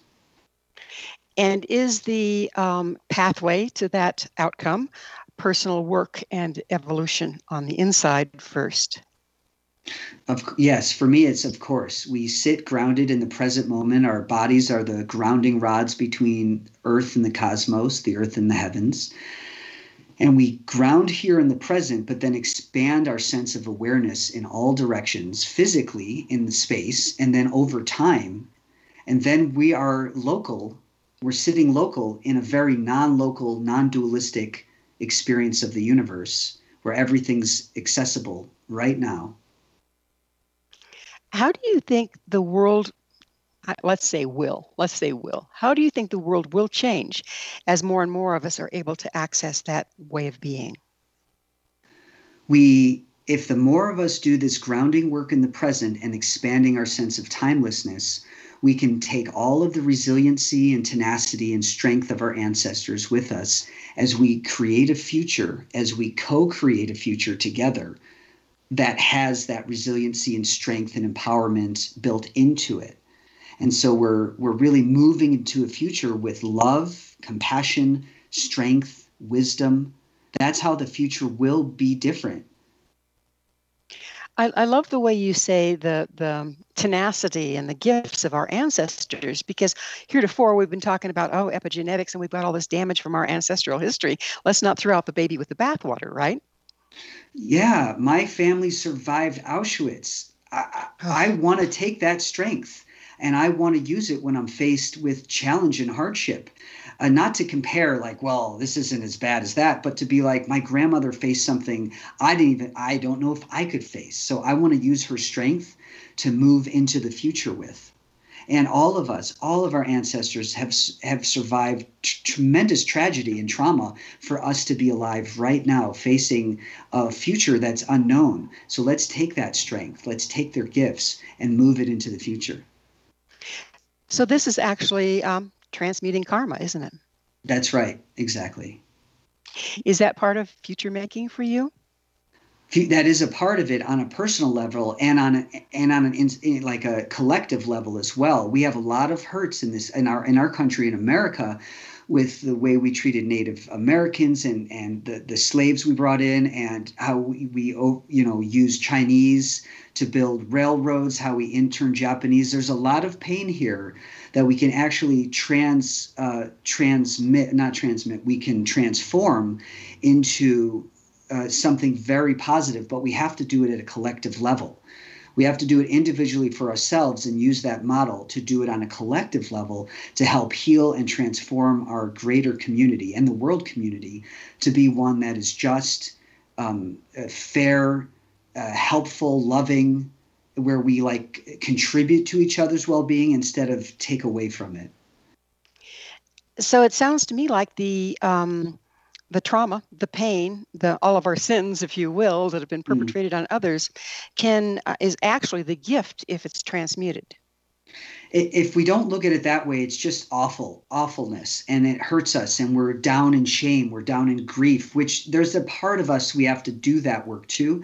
And is the um, pathway to that outcome personal work and evolution on the inside first? Of, yes, for me, it's of course. We sit grounded in the present moment. Our bodies are the grounding rods between Earth and the cosmos, the Earth and the heavens and we ground here in the present, but then expand our sense of awareness in all directions, physically in the space, and then over time. And then we are local, we're sitting local in a very non local, non dualistic experience of the universe where everything's accessible right now. How do you think the world let's say will let's say will how do you think the world will change as more and more of us are able to access that way of being? We if the more of us do this grounding work in the present and expanding our sense of timelessness we can take all of the resiliency and tenacity and strength of our ancestors with us as we create a future, as we co create a future together that has that resiliency and strength and empowerment built into it. And so we're, we're really moving into a future with love, compassion, strength, wisdom. That's how the future will be different. I, I love the way you say the the tenacity and the gifts of our ancestors because heretofore we've been talking about oh epigenetics and we've got all this damage from our ancestral history. Let's not throw out the baby with the bathwater, right? Yeah, my family survived Auschwitz. I, I, I want to take that strength and I want to use it when I'm faced with challenge and hardship. Uh, not to compare like well this isn't as bad as that but to be like my grandmother faced something i didn't even i don't know if i could face. So i want to use her strength to move into the future with and all of us all of our ancestors have have survived t- tremendous tragedy and trauma for us to be alive right now facing a future that's unknown so let's take that strength let's take their gifts and move it into the future so this is actually um, transmuting karma, isn't it? That's right, exactly. Is that part of future making for you? That is a part of it on a personal level and on a, and on an in, like a collective level as well. We have a lot of hurts in this in our in our country in America with the way we treated Native Americans and and the, the slaves we brought in and how we, we you know use Chinese to build railroads, how we intern Japanese. There's a lot of pain here that we can actually trans uh, transmit, not transmit, we can transform into uh, something very positive, but we have to do it at a collective level. We have to do it individually for ourselves and use that model to do it on a collective level to help heal and transform our greater community and the world community to be one that is just, um, uh, fair, uh, helpful, loving, where we like contribute to each other's well-being instead of take away from it so it sounds to me like the um, the trauma the pain the all of our sins if you will that have been mm. perpetrated mm. on others can uh, is actually the gift if it's transmuted if we don't look at it that way it's just awful awfulness and it hurts us and we're down in shame we're down in grief which there's a part of us we have to do that work too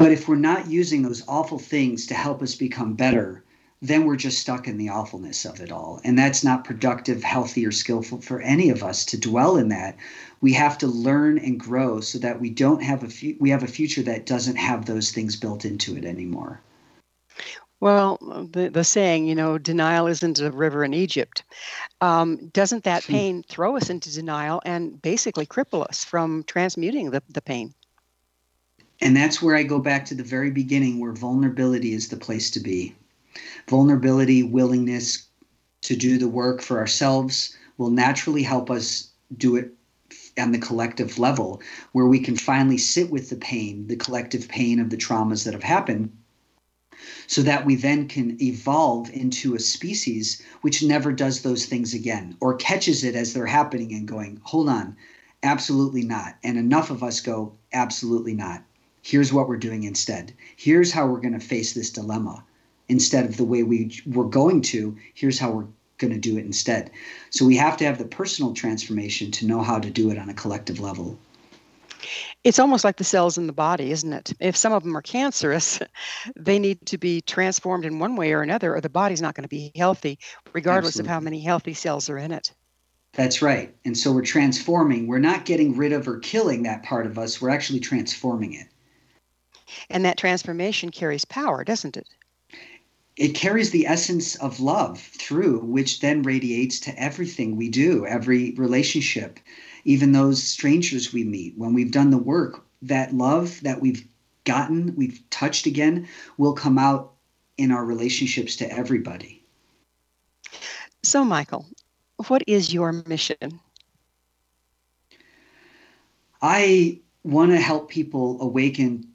but if we're not using those awful things to help us become better, then we're just stuck in the awfulness of it all. And that's not productive, healthy, or skillful for any of us to dwell in that. We have to learn and grow so that we don't have a fu- we have a future that doesn't have those things built into it anymore. Well, the, the saying, you know, denial isn't a river in Egypt. Um, doesn't that hmm. pain throw us into denial and basically cripple us from transmuting the, the pain? And that's where I go back to the very beginning where vulnerability is the place to be. Vulnerability, willingness to do the work for ourselves will naturally help us do it on the collective level where we can finally sit with the pain, the collective pain of the traumas that have happened, so that we then can evolve into a species which never does those things again or catches it as they're happening and going, hold on, absolutely not. And enough of us go, absolutely not. Here's what we're doing instead. Here's how we're going to face this dilemma instead of the way we were going to. Here's how we're going to do it instead. So we have to have the personal transformation to know how to do it on a collective level. It's almost like the cells in the body, isn't it? If some of them are cancerous, (laughs) they need to be transformed in one way or another, or the body's not going to be healthy, regardless Absolutely. of how many healthy cells are in it. That's right. And so we're transforming. We're not getting rid of or killing that part of us, we're actually transforming it. And that transformation carries power, doesn't it? It carries the essence of love through, which then radiates to everything we do, every relationship, even those strangers we meet. When we've done the work, that love that we've gotten, we've touched again, will come out in our relationships to everybody. So, Michael, what is your mission? I want to help people awaken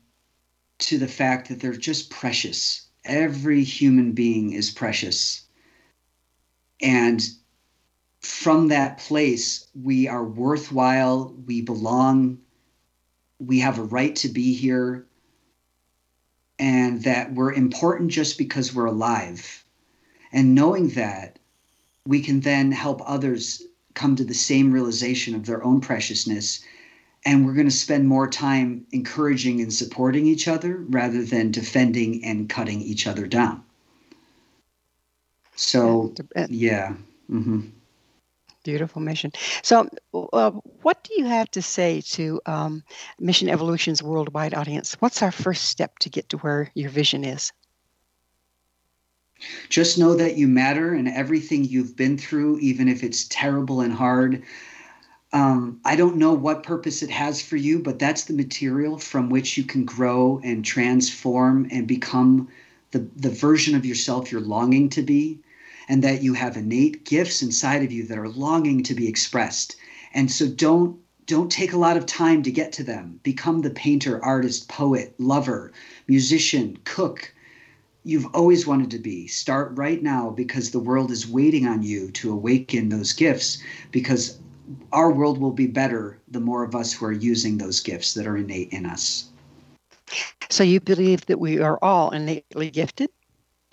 to the fact that they're just precious. Every human being is precious. And from that place, we are worthwhile, we belong, we have a right to be here, and that we're important just because we're alive. And knowing that, we can then help others come to the same realization of their own preciousness. And we're going to spend more time encouraging and supporting each other rather than defending and cutting each other down. So, yeah. Mm-hmm. Beautiful mission. So, uh, what do you have to say to um, Mission Evolution's worldwide audience? What's our first step to get to where your vision is? Just know that you matter and everything you've been through, even if it's terrible and hard. Um, I don't know what purpose it has for you, but that's the material from which you can grow and transform and become the, the version of yourself you're longing to be, and that you have innate gifts inside of you that are longing to be expressed. And so don't don't take a lot of time to get to them. Become the painter, artist, poet, lover, musician, cook, you've always wanted to be. Start right now because the world is waiting on you to awaken those gifts because our world will be better the more of us who are using those gifts that are innate in us. So you believe that we are all innately gifted?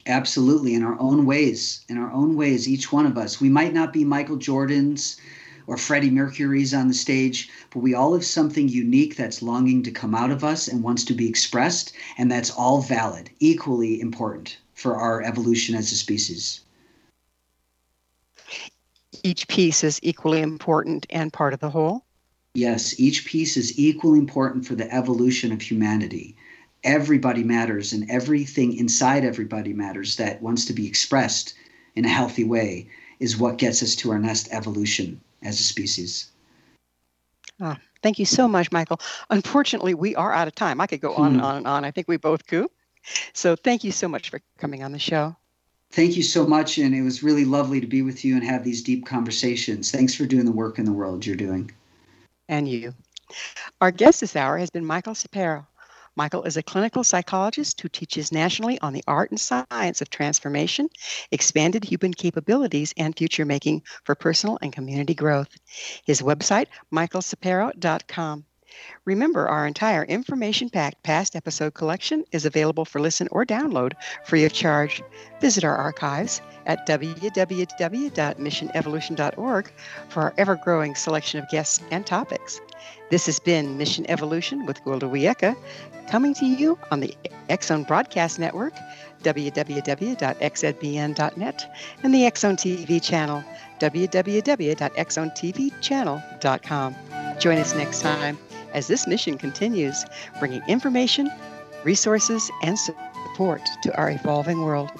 Absolutely, in our own ways. In our own ways, each one of us. We might not be Michael Jordan's or Freddie Mercury's on the stage, but we all have something unique that's longing to come out of us and wants to be expressed, and that's all valid, equally important for our evolution as a species. Each piece is equally important and part of the whole? Yes, each piece is equally important for the evolution of humanity. Everybody matters, and everything inside everybody matters that wants to be expressed in a healthy way is what gets us to our next evolution as a species. Oh, thank you so much, Michael. Unfortunately, we are out of time. I could go on and hmm. on and on. I think we both could. So thank you so much for coming on the show. Thank you so much. And it was really lovely to be with you and have these deep conversations. Thanks for doing the work in the world you're doing. And you. Our guest this hour has been Michael Sapiro. Michael is a clinical psychologist who teaches nationally on the art and science of transformation, expanded human capabilities, and future making for personal and community growth. His website, michaelsapiro.com. Remember, our entire information packed past episode collection is available for listen or download free of charge. Visit our archives at www.missionevolution.org for our ever growing selection of guests and topics. This has been Mission Evolution with Gwilda Wiyaka, coming to you on the Zone Broadcast Network, www.xzbn.net, and the Zone TV channel, www.xzonetvchannel.com. Join us next time as this mission continues, bringing information, resources, and support to our evolving world.